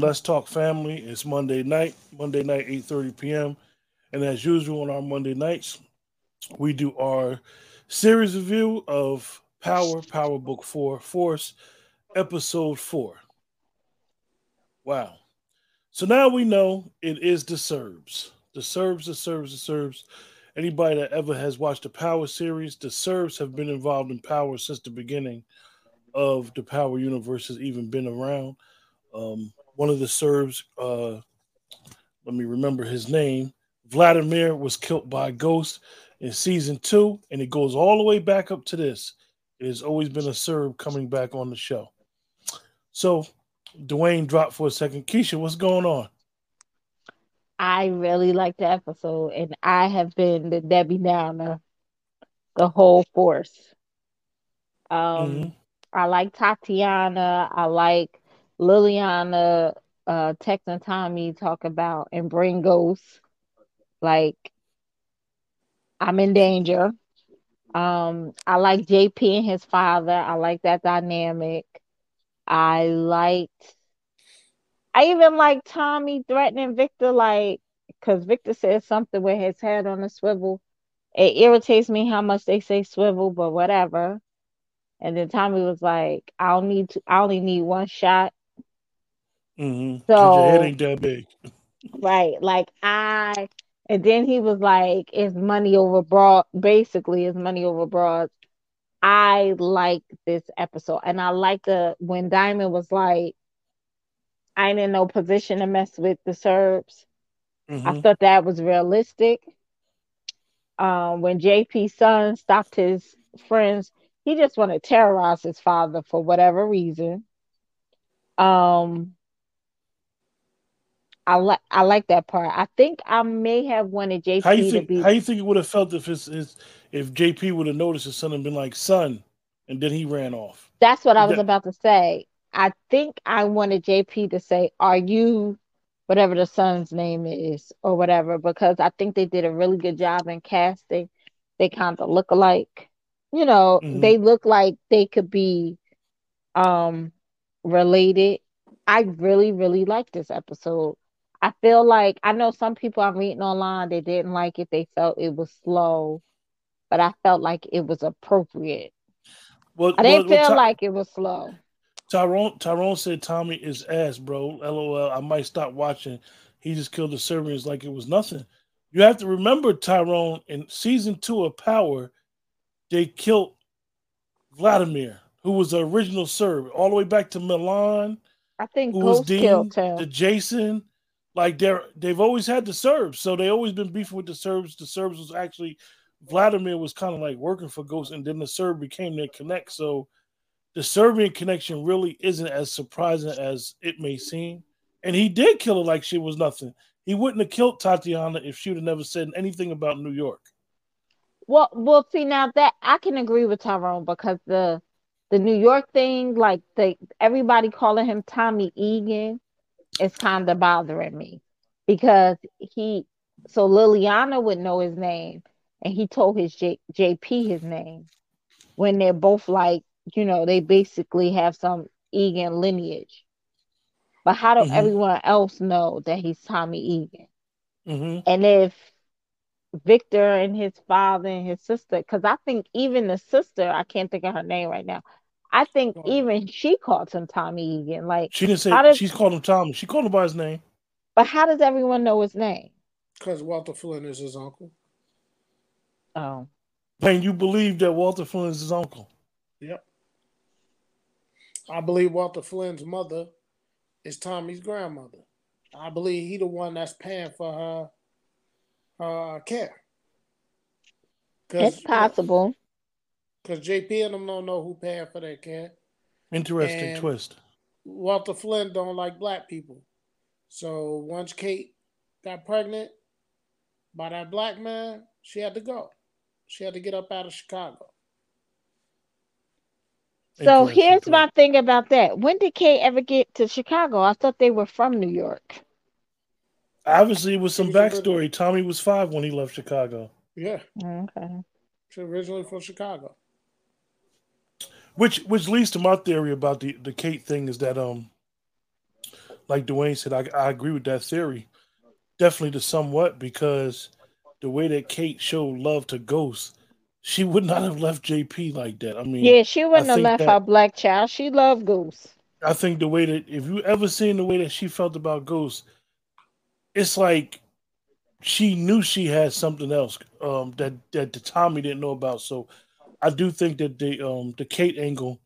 Let's Talk Family. It's Monday night, Monday night, 8:30 p.m. And as usual on our Monday nights, we do our series review of Power, Power Book 4, Force, Episode 4. Wow. So now we know it is the Serbs. The Serbs, the Serbs, the Serbs. Anybody that ever has watched the Power series, the Serbs have been involved in Power since the beginning of the Power universe has even been around. Um, one of the Serbs, uh, let me remember his name, Vladimir was killed by a ghost in season two, and it goes all the way back up to this. It has always been a Serb coming back on the show. So Dwayne dropped for a second. Keisha, what's going on? I really like the episode, and I have been the Debbie Downer the whole force. Um, mm-hmm. I like Tatiana. I like Liliana, uh, Tex and Tommy talk about and bring ghosts. Like, I'm in danger. Um, I like JP and his father. I like that dynamic. I liked I even like Tommy threatening Victor, like, because Victor says something with his head on a swivel. It irritates me how much they say swivel, but whatever. And then Tommy was like, I don't need to, I only need one shot. Mm-hmm. So your head ain't that big. right. Like I and then he was like, it's money over broad basically it's money over broads. I like this episode. And I like the when Diamond was like, I ain't in no position to mess with the Serbs. Mm-hmm. I thought that was realistic. Um, when JP's son stopped his friends, he just wanted to terrorize his father for whatever reason. Um, I like I like that part. I think I may have wanted JP how you think, to be. How you think it would have felt if his, his if JP would have noticed his son and been like, "Son," and then he ran off? That's what I was about to say. I think I wanted JP to say, Are you whatever the son's name is or whatever? Because I think they did a really good job in casting. They kind of look alike. You know, mm-hmm. they look like they could be um related. I really, really like this episode. I feel like I know some people I'm reading online they didn't like it. They felt it was slow, but I felt like it was appropriate. Well, I didn't well, feel like it was slow. Tyrone Tyrone said Tommy is ass, bro. LOL. I might stop watching. He just killed the Serbians like it was nothing. You have to remember, Tyrone, in season two of Power, they killed Vladimir, who was the original Serb, all the way back to Milan. I think who Ghost was Dean, killed him. The Jason. Like they're they've always had the Serbs, so they always been beefing with the Serbs. The Serbs was actually Vladimir was kind of like working for Ghost, and then the Serb became their connect. So the Serbian connection really isn't as surprising as it may seem. And he did kill her like she was nothing. He wouldn't have killed Tatiana if she would have never said anything about New York. Well, well, see now that I can agree with Tyrone because the the New York thing, like the everybody calling him Tommy Egan, is kind of bothering me because he so Liliana would know his name and he told his J, JP his name when they're both like you know, they basically have some Egan lineage. But how do mm-hmm. everyone else know that he's Tommy Egan? Mm-hmm. And if Victor and his father and his sister, because I think even the sister, I can't think of her name right now. I think even she called him Tommy Egan. Like she didn't say does, she's called him Tommy. She called him by his name. But how does everyone know his name? Because Walter Flynn is his uncle. Oh. And you believe that Walter Flynn is his uncle? Yep. I believe Walter Flynn's mother is Tommy's grandmother. I believe he the one that's paying for her her care. It's possible. Because JP and them don't know who paying for that care. Interesting and twist. Walter Flynn don't like black people. So once Kate got pregnant by that black man, she had to go. She had to get up out of Chicago. So here's my thing about that. When did Kate ever get to Chicago? I thought they were from New York. Obviously, with some backstory, Tommy was five when he left Chicago. Yeah. Okay. She's originally from Chicago. Which which leads to my theory about the the Kate thing is that um like Dwayne said, I, I agree with that theory. Definitely to somewhat because the way that Kate showed love to Ghost, she would not have left JP like that. I mean, yeah, she wouldn't have left that, her black child. She loved Ghost. I think the way that if you ever seen the way that she felt about Ghost, it's like she knew she had something else um, that that the Tommy didn't know about. So I do think that the um, the Kate angle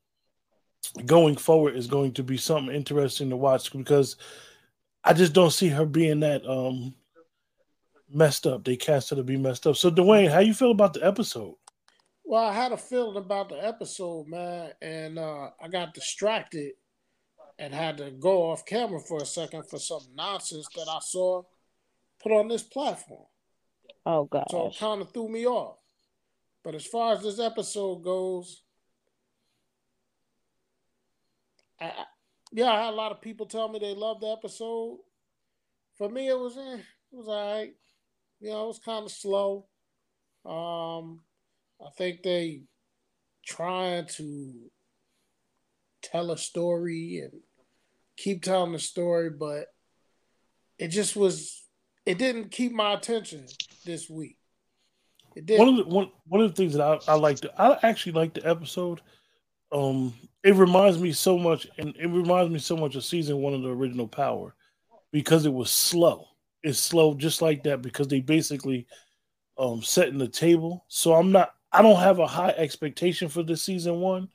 going forward is going to be something interesting to watch because I just don't see her being that um, messed up. They cast her to be messed up. So Dwayne, how you feel about the episode? Well, I had a feeling about the episode, man, and uh, I got distracted and had to go off camera for a second for some nonsense that I saw put on this platform. Oh god! So it kind of threw me off. But as far as this episode goes, I, I, yeah, I had a lot of people tell me they loved the episode. For me, it was eh, it was all right. You know, it was kind of slow. Um, I think they trying to tell a story and keep telling the story, but it just was it didn't keep my attention this week. It did. One of the one, one of the things that I, I liked, I actually liked the episode. Um, it reminds me so much, and it reminds me so much of season one of the original Power, because it was slow. It's slow just like that because they basically um setting the table. So I'm not, I don't have a high expectation for this season one.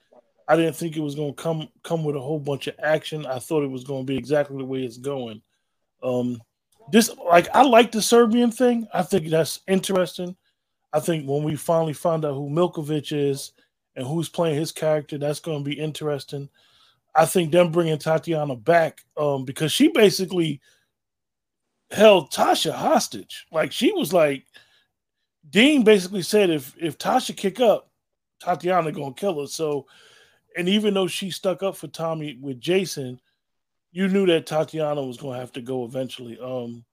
I didn't think it was going to come come with a whole bunch of action. I thought it was going to be exactly the way it's going. Um, this like I like the Serbian thing. I think that's interesting. I think when we finally find out who Milkovich is and who's playing his character, that's going to be interesting. I think them bringing Tatiana back um, because she basically held Tasha hostage. Like she was like, Dean basically said if if Tasha kick up, Tatiana gonna kill her. So, and even though she stuck up for Tommy with Jason, you knew that Tatiana was to have to go eventually. Um,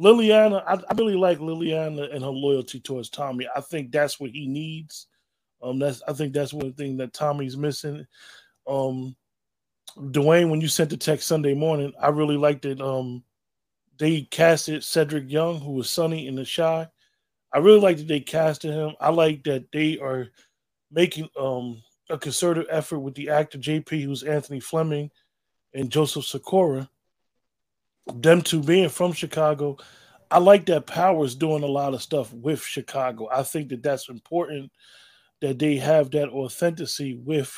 Liliana, I, I, really like Liliana and her loyalty towards Tommy. I think that's what he needs. Um, that's I think that's one thing that Tommy's missing. Um, Dwayne, when you sent the text Sunday morning, I really liked it. Um, they casted Cedric Young, who was Sonny in the Chi. I really like that they casted him. I like that they are making um a concerted effort with the actor JP, who's Anthony Fleming and Joseph Sikora, them two being from Chicago, I like that Power's doing a lot of stuff with Chicago. I think that that's important that they have that authenticity with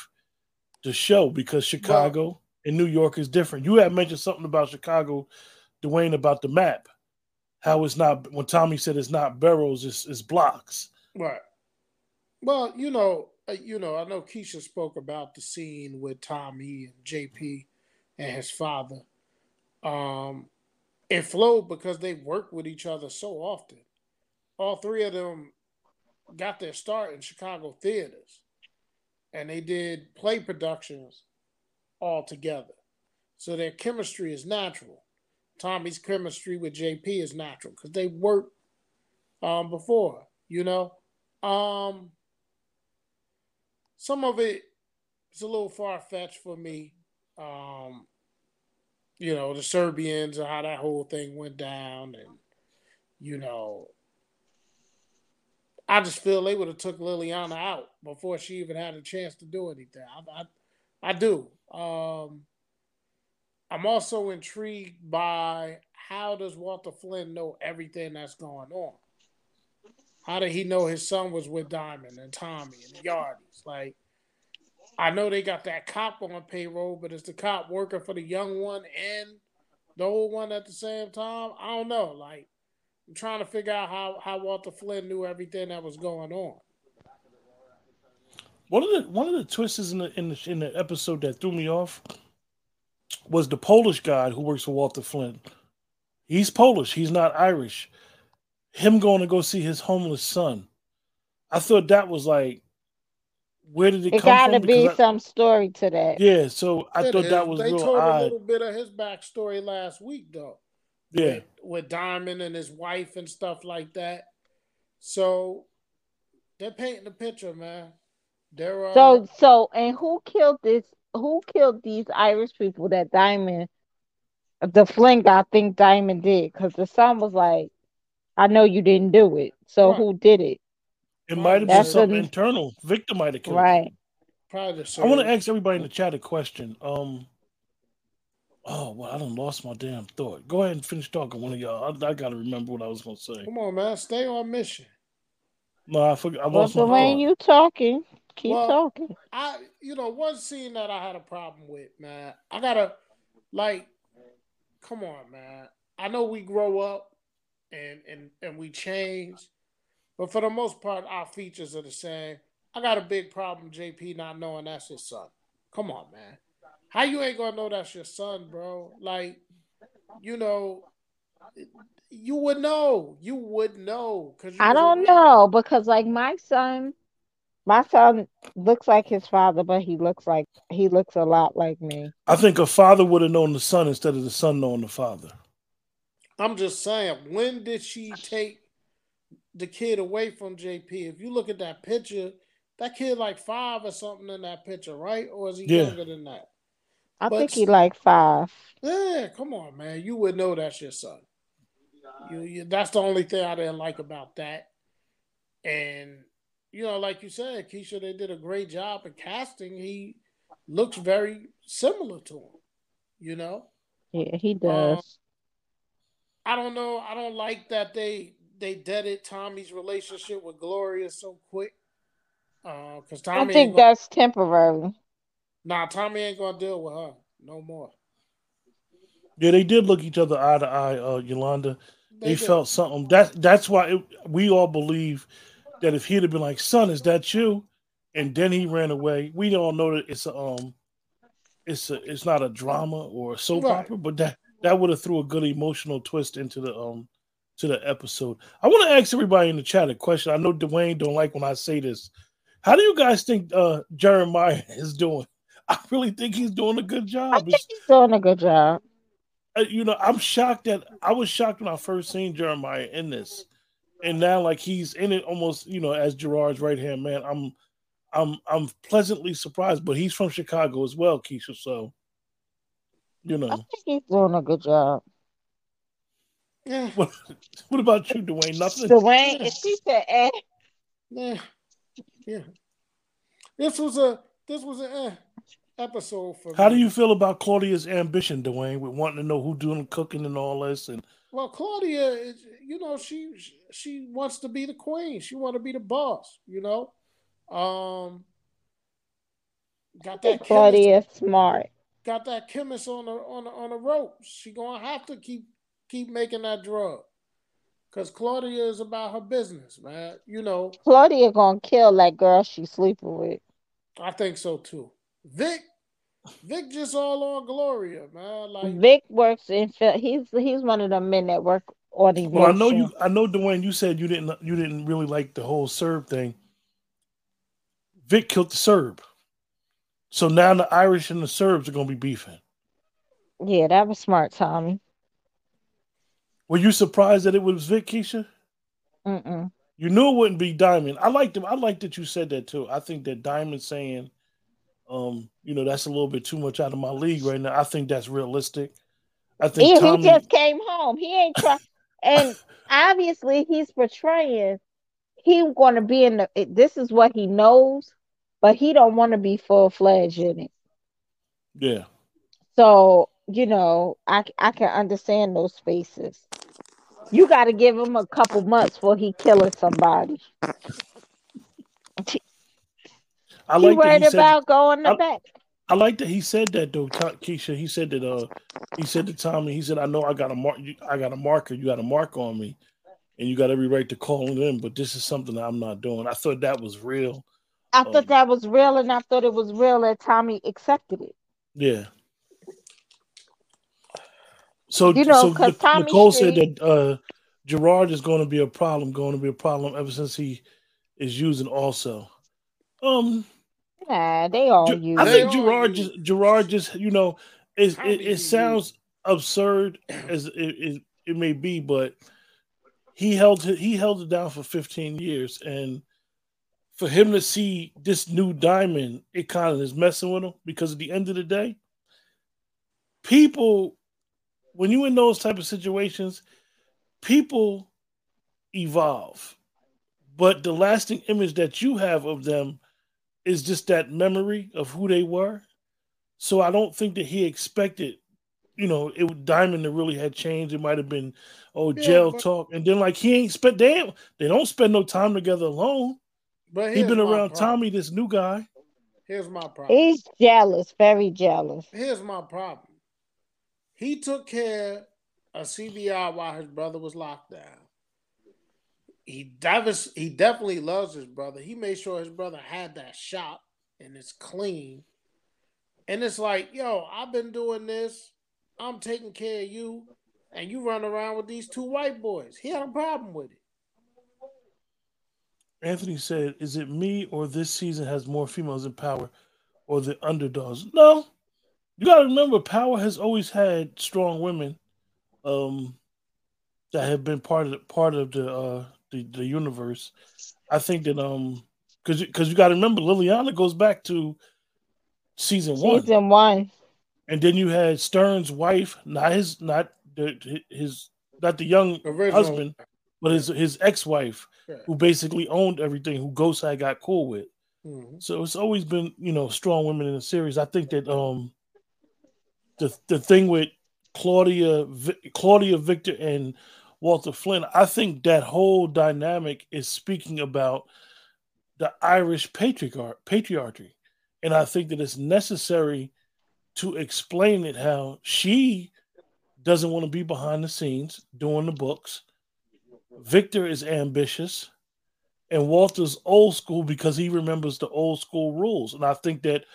the show because Chicago well, and New York is different. You had mentioned something about Chicago, Dwayne, about the map. How it's not when Tommy said it's not barrels, it's, it's blocks. Right. Well, you know, uh, you know, I know Keisha spoke about the scene with Tommy and JP and his father. Um, it flowed because they worked with each other so often. All three of them got their start in Chicago theaters, and they did play productions all together. So their chemistry is natural. Tommy's chemistry with JP is natural because they worked um, before, you know. Um, some of it is a little far fetched for me um, you know, the Serbians and how that whole thing went down, and you know, I just feel they would have took Liliana out before she even had a chance to do anything. I, I, I do. Um, I'm also intrigued by how does Walter Flynn know everything that's going on? How did he know his son was with Diamond and Tommy and the Yardies? Like, I know they got that cop on payroll, but is the cop working for the young one and the old one at the same time? I don't know. Like, I'm trying to figure out how, how Walter Flynn knew everything that was going on. One of the one of the twists in the in the in the episode that threw me off was the Polish guy who works for Walter Flynn. He's Polish. He's not Irish. Him going to go see his homeless son. I thought that was like where did it, it come gotta be I, some story to that. Yeah, so I it thought is. that was they real told odd. a little bit of his backstory last week, though. Yeah, with, with Diamond and his wife and stuff like that. So they're painting the picture, man. They're uh, so so. And who killed this? Who killed these Irish people that Diamond the fling I think Diamond did because the son was like, I know you didn't do it. So right. who did it? It might have been something internal. Victor might have killed right. Him. Probably I want to ask everybody in the chat a question. Um Oh well, I don't lost my damn thought. Go ahead and finish talking, one of y'all. I, I got to remember what I was going to say. Come on, man, stay on mission. No, I forgot. I lost well, the way you talking, keep well, talking. I, you know, one scene that I had a problem with, man. I gotta, like, come on, man. I know we grow up, and and and we change, but for the most part, our features are the same. I got a big problem, JP, not knowing that's his son. Come on, man. How you ain't gonna know that's your son, bro? Like, you know, you would know. You would know. Cause I don't know because, like, my son, my son looks like his father, but he looks like he looks a lot like me. I think a father would have known the son instead of the son knowing the father. I'm just saying, when did she take the kid away from JP? If you look at that picture, that kid like five or something in that picture, right? Or is he yeah. younger than that? I but, think he like five. Yeah, come on, man. You would know that's your son. You, you, that's the only thing I didn't like about that. And you know, like you said, Keisha, they did a great job in casting. He looks very similar to him. You know. Yeah, he um, does. Um, I don't know. I don't like that they they deaded Tommy's relationship with Gloria so quick. Because uh, Tommy, I think that's temporary. Nah, Tommy ain't gonna deal with her no more. Yeah, they did look each other eye to eye, uh, Yolanda. They, they felt something. That that's why it, we all believe that if he'd have been like, "Son, is that you?" and then he ran away, we all know that it's a um, it's a it's not a drama or a soap right. opera, but that that would have threw a good emotional twist into the um to the episode. I want to ask everybody in the chat a question. I know Dwayne don't like when I say this. How do you guys think uh Jeremiah is doing? I really think he's doing a good job. I think he's doing a good job. Uh, you know, I'm shocked that I was shocked when I first seen Jeremiah in this, and now like he's in it almost, you know, as Gerard's right hand man. I'm, I'm, I'm pleasantly surprised. But he's from Chicago as well, Keisha. So, you know, I think he's doing a good job. Yeah. What, what about you, Dwayne? Nothing. Dwayne, if he said, eh. yeah, yeah. This was a this was a eh episode for How me. do you feel about Claudia's ambition, Dwayne, with wanting to know who doing the cooking and all this? And well, Claudia, you know, she she wants to be the queen. She want to be the boss. You know, um, got that Claudia chemist, smart. Got that chemist on the on the, on the ropes. She gonna have to keep keep making that drug. Cause Claudia is about her business, man. You know, Claudia gonna kill that girl she's sleeping with. I think so too. Vic, Vic just all on Gloria, man. Like Vic works in he's he's one of the men that work on the. Well, I know you. I know Dwayne. You said you didn't you didn't really like the whole Serb thing. Vic killed the Serb, so now the Irish and the Serbs are gonna be beefing. Yeah, that was smart, Tommy. Were you surprised that it was Vic, Keisha? Mm-mm. You knew it wouldn't be Diamond. I liked him. I liked that you said that too. I think that Diamond saying um, you know, that's a little bit too much out of my league right now. I think that's realistic. I think he, Tommy... he just came home. He ain't trying, and obviously he's portraying he going to be in the. This is what he knows, but he don't want to be full fledged in it. Yeah. So you know, I I can understand those spaces. You got to give him a couple months before he killing somebody. I like he worried he about said, going to I, bed. I like that he said that though, Keisha. He said that uh he said to Tommy, he said, I know I got a mark I got a marker, you got a mark on me, and you got every right to call it in, but this is something I'm not doing. I thought that was real. I um, thought that was real, and I thought it was real that Tommy accepted it. Yeah. So you know, so Nicole Street, said that uh Gerard is going to be a problem, going to be a problem ever since he is using also. Um, yeah, they all use. I think Gerard just Gerard just you know it it, it sounds absurd as it, it, it may be, but he held he held it down for 15 years, and for him to see this new diamond, it kind of is messing with him because at the end of the day, people when you're in those type of situations, people evolve, but the lasting image that you have of them is just that memory of who they were. So I don't think that he expected, you know, it Diamond that really had changed. It might have been oh yeah, jail but, talk, and then like he ain't spent damn. They don't spend no time together alone. But he been around problem. Tommy, this new guy. Here's my problem. He's jealous, very jealous. Here's my problem. He took care of CBI while his brother was locked down. He devas- he definitely loves his brother. He made sure his brother had that shop and it's clean. And it's like, yo, I've been doing this. I'm taking care of you, and you run around with these two white boys. He had a problem with it. Anthony said, "Is it me or this season has more females in power, or the underdogs?" No, you got to remember, power has always had strong women, um, that have been part of the, part of the uh the, the universe. I think that um, because because you got to remember, Liliana goes back to season one. Season one. And then you had Stern's wife, not his, not the, his, not the young Original. husband, but his his ex wife yeah. who basically owned everything, who Ghost had got cool with. Mm-hmm. So it's always been, you know, strong women in the series. I think that um the the thing with Claudia Claudia Victor and Walter Flynn, I think that whole dynamic is speaking about the Irish patriarch patriarchy. And I think that it's necessary to explain it how she doesn't want to be behind the scenes doing the books Victor is ambitious, and Walter's old school because he remembers the old school rules. And I think that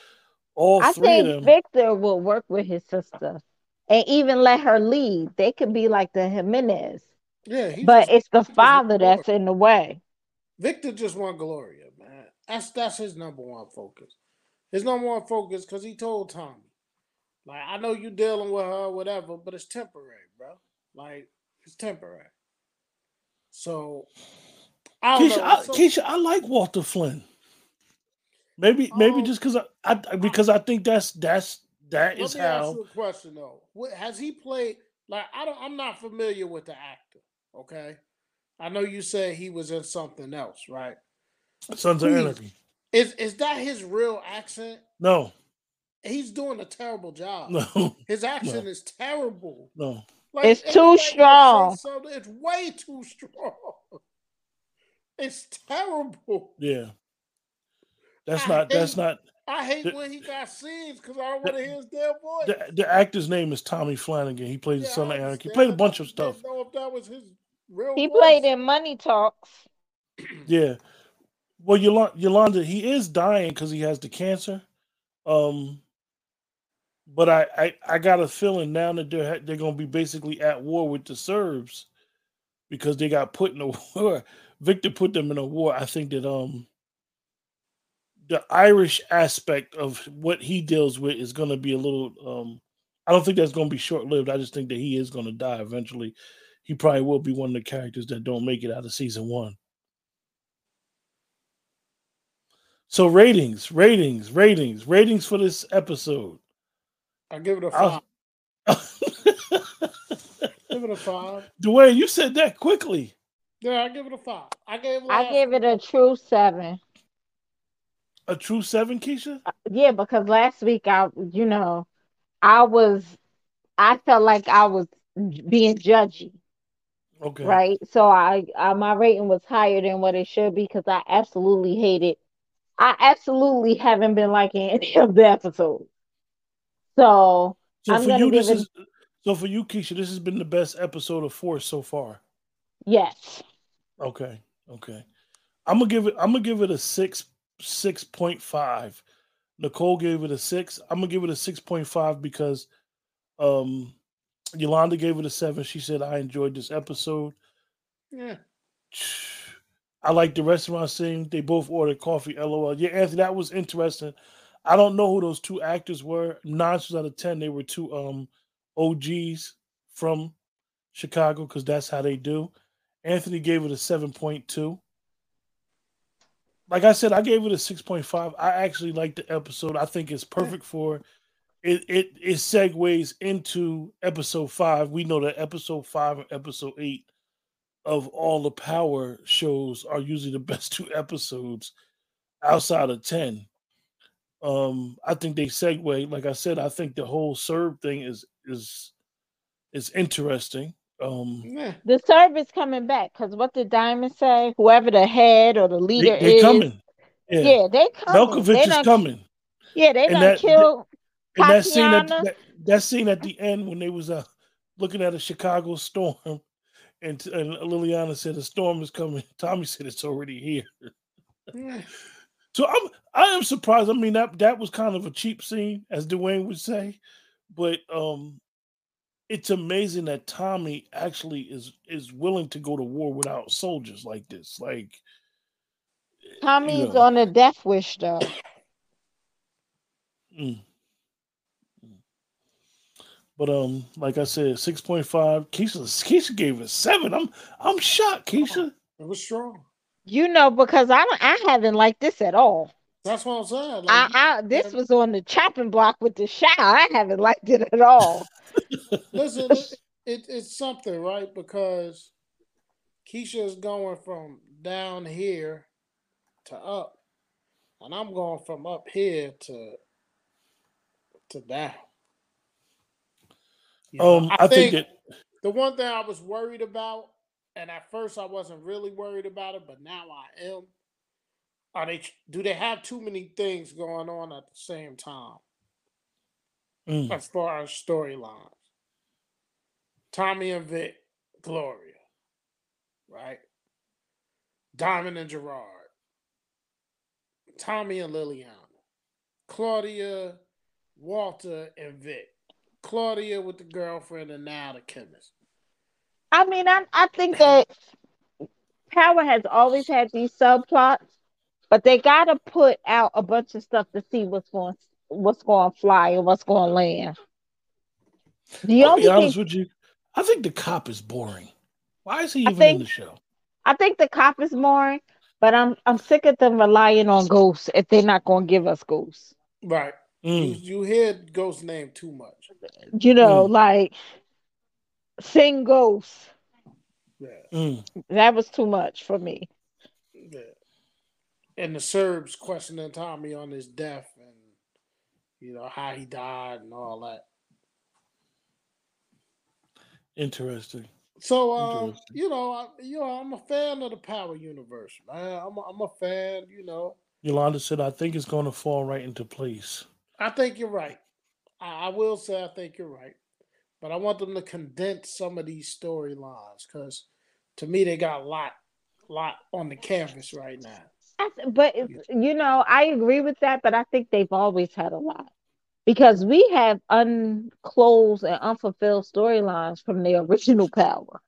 all I three of them. Victor will work with his sister and even let her lead. They could be like the Jimenez. Yeah, but just, it's the father that's in the way. Victor just want Gloria, man. That's that's his number one focus. His number one focus because he told Tommy, like, I know you dealing with her, whatever, but it's temporary, bro. Like, it's temporary. So, I Keisha, I, so, Keisha, I like Walter Flynn. Maybe, maybe um, just because I, I, because I think that's that's that is how. Let me ask you a question though. What, has he played? Like I don't, I'm not familiar with the actor. Okay, I know you said he was in something else, right? Sons of Anarchy. Is is that his real accent? No. He's doing a terrible job. No. His accent no. is terrible. No. Like, it's too strong. It's way too strong. It's terrible. Yeah. That's I not. Hate, that's not. I hate the, when he got scenes because I don't want to hear his damn voice. The, the, actor's name is Tommy Flanagan. He played yeah, the son of Anarchy. He played a bunch of stuff. know if that was his real. He voice. played in Money Talks. yeah. Well, Yolanda, Yolanda, he is dying because he has the cancer. Um, but I, I, I got a feeling now that they're they're going to be basically at war with the Serbs because they got put in a war. Victor put them in a war. I think that um the Irish aspect of what he deals with is going to be a little. um I don't think that's going to be short lived. I just think that he is going to die eventually. He probably will be one of the characters that don't make it out of season one. So ratings, ratings, ratings, ratings for this episode. I give it a five. give it a five. Dwayne, you said that quickly. Yeah, I give it a five. I gave. I gave it a true seven. A true seven, Keisha? Uh, yeah, because last week I, you know, I was, I felt like I was being judgy. Okay. Right. So I, I my rating was higher than what it should be because I absolutely hated. I absolutely haven't been liking any of the episodes. So, so I'm for you, this it... is so for you, Keisha. This has been the best episode of Force so far. Yes. Okay. Okay. I'm gonna give it. I'm gonna give it a six six point five. Nicole gave it a six. I'm gonna give it a six point five because um Yolanda gave it a seven. She said I enjoyed this episode. Yeah. I like the restaurant scene. They both ordered coffee. LOL. Yeah, Anthony, that was interesting. I don't know who those two actors were. Nine out of ten, they were two um OGs from Chicago because that's how they do. Anthony gave it a seven point two. Like I said, I gave it a six point five. I actually like the episode. I think it's perfect for it, it it segues into episode five. We know that episode five and episode eight of all the power shows are usually the best two episodes outside of 10 um i think they segue like i said i think the whole Serb thing is is is interesting um the Serbs coming back because what did diamond say? Whoever the head or the leader they, is coming. Yeah, yeah they coming. Malkovich they is coming. Yeah they gonna kill and that scene at that, that scene at the end when they was uh looking at a chicago storm and, and Liliana said the storm is coming. Tommy said it's already here. so I'm I am surprised. I mean that that was kind of a cheap scene, as Dwayne would say, but um, it's amazing that Tommy actually is is willing to go to war without soldiers like this. Like Tommy's you know. on a death wish though. Mm. But um, like I said, six point five. Keisha, Keisha gave it seven. I'm I'm shocked, Keisha. It was strong. You know, because I I haven't liked this at all. That's what I'm saying. Like, I, I this was on the chopping block with the shower. I haven't liked it at all. Listen, it, it, it's something, right? Because Keisha is going from down here to up, and I'm going from up here to to down. You know, um, I, I think, think it, the one thing I was worried about, and at first I wasn't really worried about it, but now I am. Are they? Do they have too many things going on at the same time? Mm. As far as storylines, Tommy and Vic, Gloria, right? Diamond and Gerard, Tommy and Liliana, Claudia, Walter, and Vic. Claudia with the girlfriend and now the chemist. I mean, I I think that Power has always had these subplots, but they gotta put out a bunch of stuff to see what's going what's going to fly and what's going to land. The I'll only be honest thing, with you, I think the cop is boring. Why is he even think, in the show? I think the cop is boring, but I'm I'm sick of them relying on ghosts if they're not going to give us ghosts. Right. Mm. You, you hear Ghost name too much. You know, mm. like sing Ghost. Yeah. Mm. That was too much for me. And the Serbs questioning Tommy on his death and you know how he died and all that. Interesting. So, um, you know, I, you know, I'm a fan of the Power Universe, man. I'm a, I'm a fan. You know, Yolanda said, "I think it's going to fall right into place." I think you're right. I, I will say I think you're right, but I want them to condense some of these storylines because to me they got a lot, lot on the canvas right now. But you know, I agree with that, but I think they've always had a lot because we have unclosed and unfulfilled storylines from the original Power.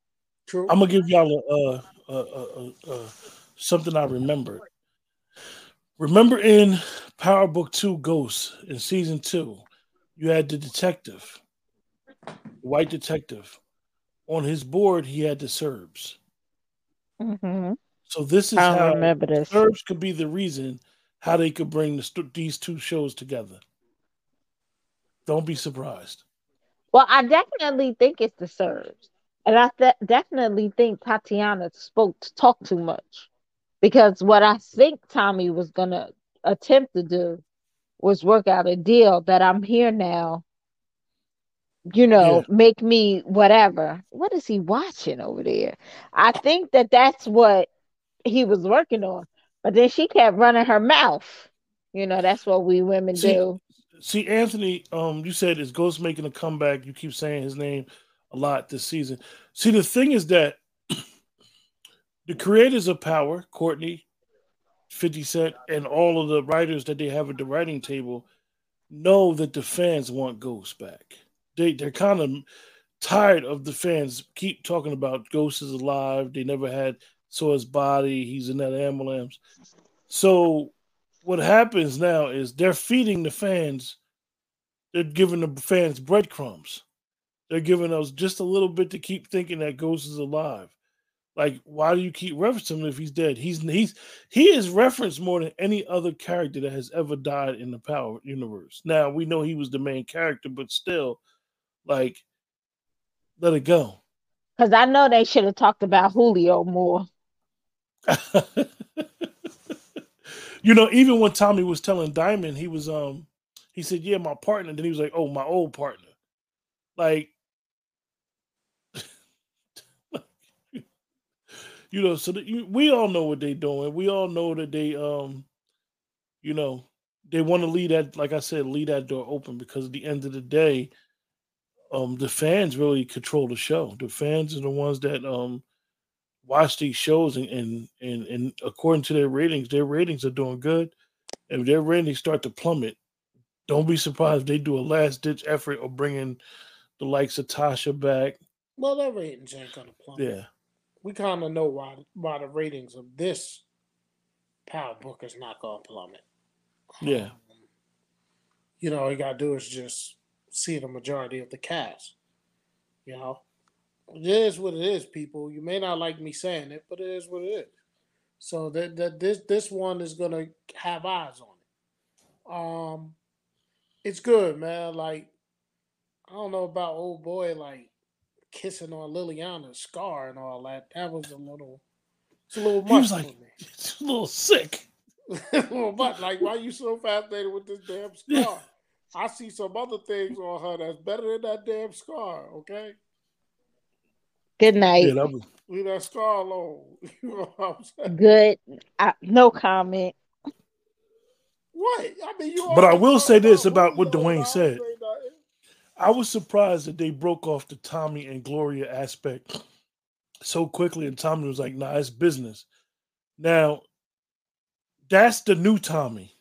True. I'm gonna give y'all a, a, a, a something I remember. Remember in Power Book 2 Ghosts in season two, you had the detective, white detective. On his board, he had the Serbs. Mm-hmm. So this is I how remember this. Serbs could be the reason how they could bring the, these two shows together. Don't be surprised. Well, I definitely think it's the Serbs, and I th- definitely think Tatiana spoke to talk too much because what I think Tommy was gonna attempt to do was work out a deal that I'm here now. You know, yeah. make me whatever. What is he watching over there? I think that that's what he was working on. But then she kept running her mouth. You know, that's what we women see, do. See, Anthony, um, you said is Ghost making a comeback. You keep saying his name a lot this season. See, the thing is that the creators of Power, Courtney, 50 Cent, and all of the writers that they have at the writing table know that the fans want Ghost back. They they're kind of tired of the fans keep talking about Ghost is alive. They never had saw his body. He's in that ambulance. So what happens now is they're feeding the fans. They're giving the fans breadcrumbs. They're giving us just a little bit to keep thinking that Ghost is alive. Like, why do you keep referencing him if he's dead? He's he's he is referenced more than any other character that has ever died in the Power universe. Now we know he was the main character, but still, like, let it go. Because I know they should have talked about Julio more. you know, even when Tommy was telling Diamond, he was um he said, Yeah, my partner. Then he was like, Oh, my old partner. Like you know, so you, we all know what they're doing. We all know that they, um, you know, they want to leave that, like I said, leave that door open because at the end of the day, um, the fans really control the show. The fans are the ones that um watch these shows, and and and, and according to their ratings, their ratings are doing good. If their ratings start to plummet, don't be surprised if they do a last ditch effort of bringing the likes of Tasha back. Well, their ratings ain't gonna plummet. Yeah we kind of know why why the ratings of this power book is not going to plummet. Yeah. Um, you know, all you got to do is just see the majority of the cast. You know, it is what it is, people. You may not like me saying it, but it is what it is. So that that this this one is gonna have eyes on it. Um, it's good, man. Like I don't know about old boy. Like kissing on Liliana's scar and all that. That was a little, it's a little much. He was like, it's a little sick. but like, why you so fascinated with this damn scar? I see some other things on her that's better than that damn scar. Okay. Good night. Yeah, that was... Leave that scar alone. you know i'm Good. I, no comment. What? I mean, you. But I will say this about what Dwayne said. I was surprised that they broke off the Tommy and Gloria aspect so quickly, and Tommy was like, "Nah, it's business." Now, that's the new Tommy.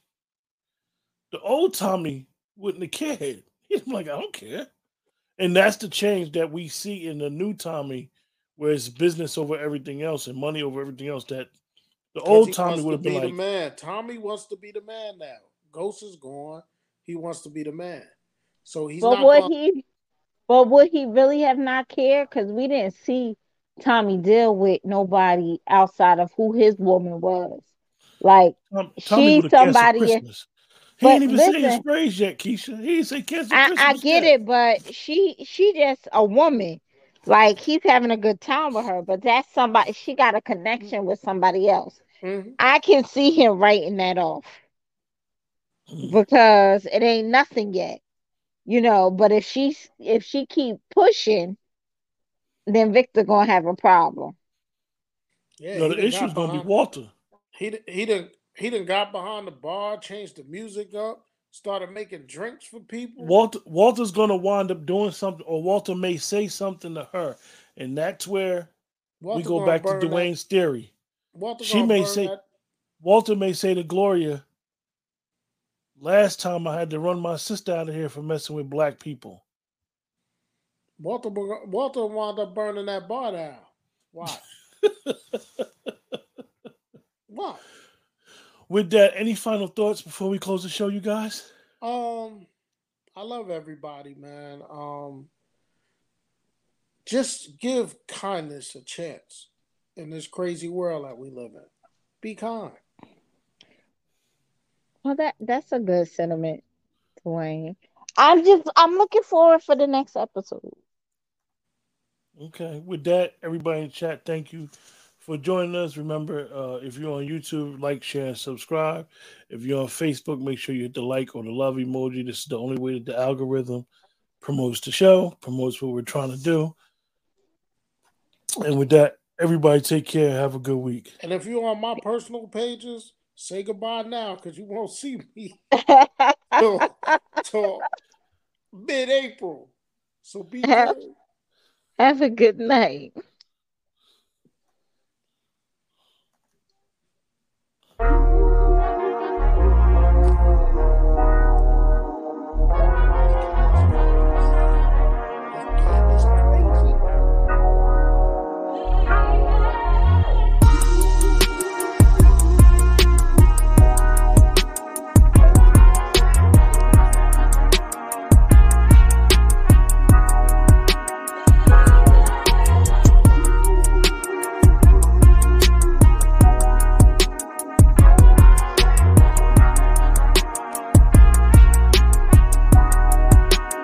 The old Tommy wouldn't have cared. He's like, "I don't care," and that's the change that we see in the new Tommy, where it's business over everything else and money over everything else. That the old Tommy would have been be like, the man. Tommy wants to be the man now. Ghost is gone. He wants to be the man. So he's but would going- he but would he really have not cared? Because we didn't see Tommy deal with nobody outside of who his woman was. Like um, she's somebody. He ain't even listen, say his phrase yet, Keisha. He ain't say cancel I, I get yet. it, but she she just a woman. Like he's having a good time with her, but that's somebody. She got a connection with somebody else. Mm-hmm. I can see him writing that off mm. because it ain't nothing yet you know but if she if she keep pushing then victor gonna have a problem yeah no, the issue's gonna be walter he he didn't he didn't got behind the bar changed the music up started making drinks for people walter walter's gonna wind up doing something or walter may say something to her and that's where walter we go back to dwayne's that. theory walter she may say that. walter may say to gloria Last time I had to run my sister out of here for messing with black people. Walter Walter wound up burning that bar down. Why? Why? With that, any final thoughts before we close the show, you guys? Um, I love everybody, man. Um, just give kindness a chance in this crazy world that we live in. Be kind. Well, that that's a good sentiment, Dwayne. I'm just I'm looking forward for the next episode. Okay, with that, everybody in chat, thank you for joining us. Remember, uh, if you're on YouTube, like, share, and subscribe. If you're on Facebook, make sure you hit the like or the love emoji. This is the only way that the algorithm promotes the show, promotes what we're trying to do. And with that, everybody take care. Have a good week. And if you're on my personal pages, say goodbye now because you won't see me till, till mid April. So be have, good. Have a good night.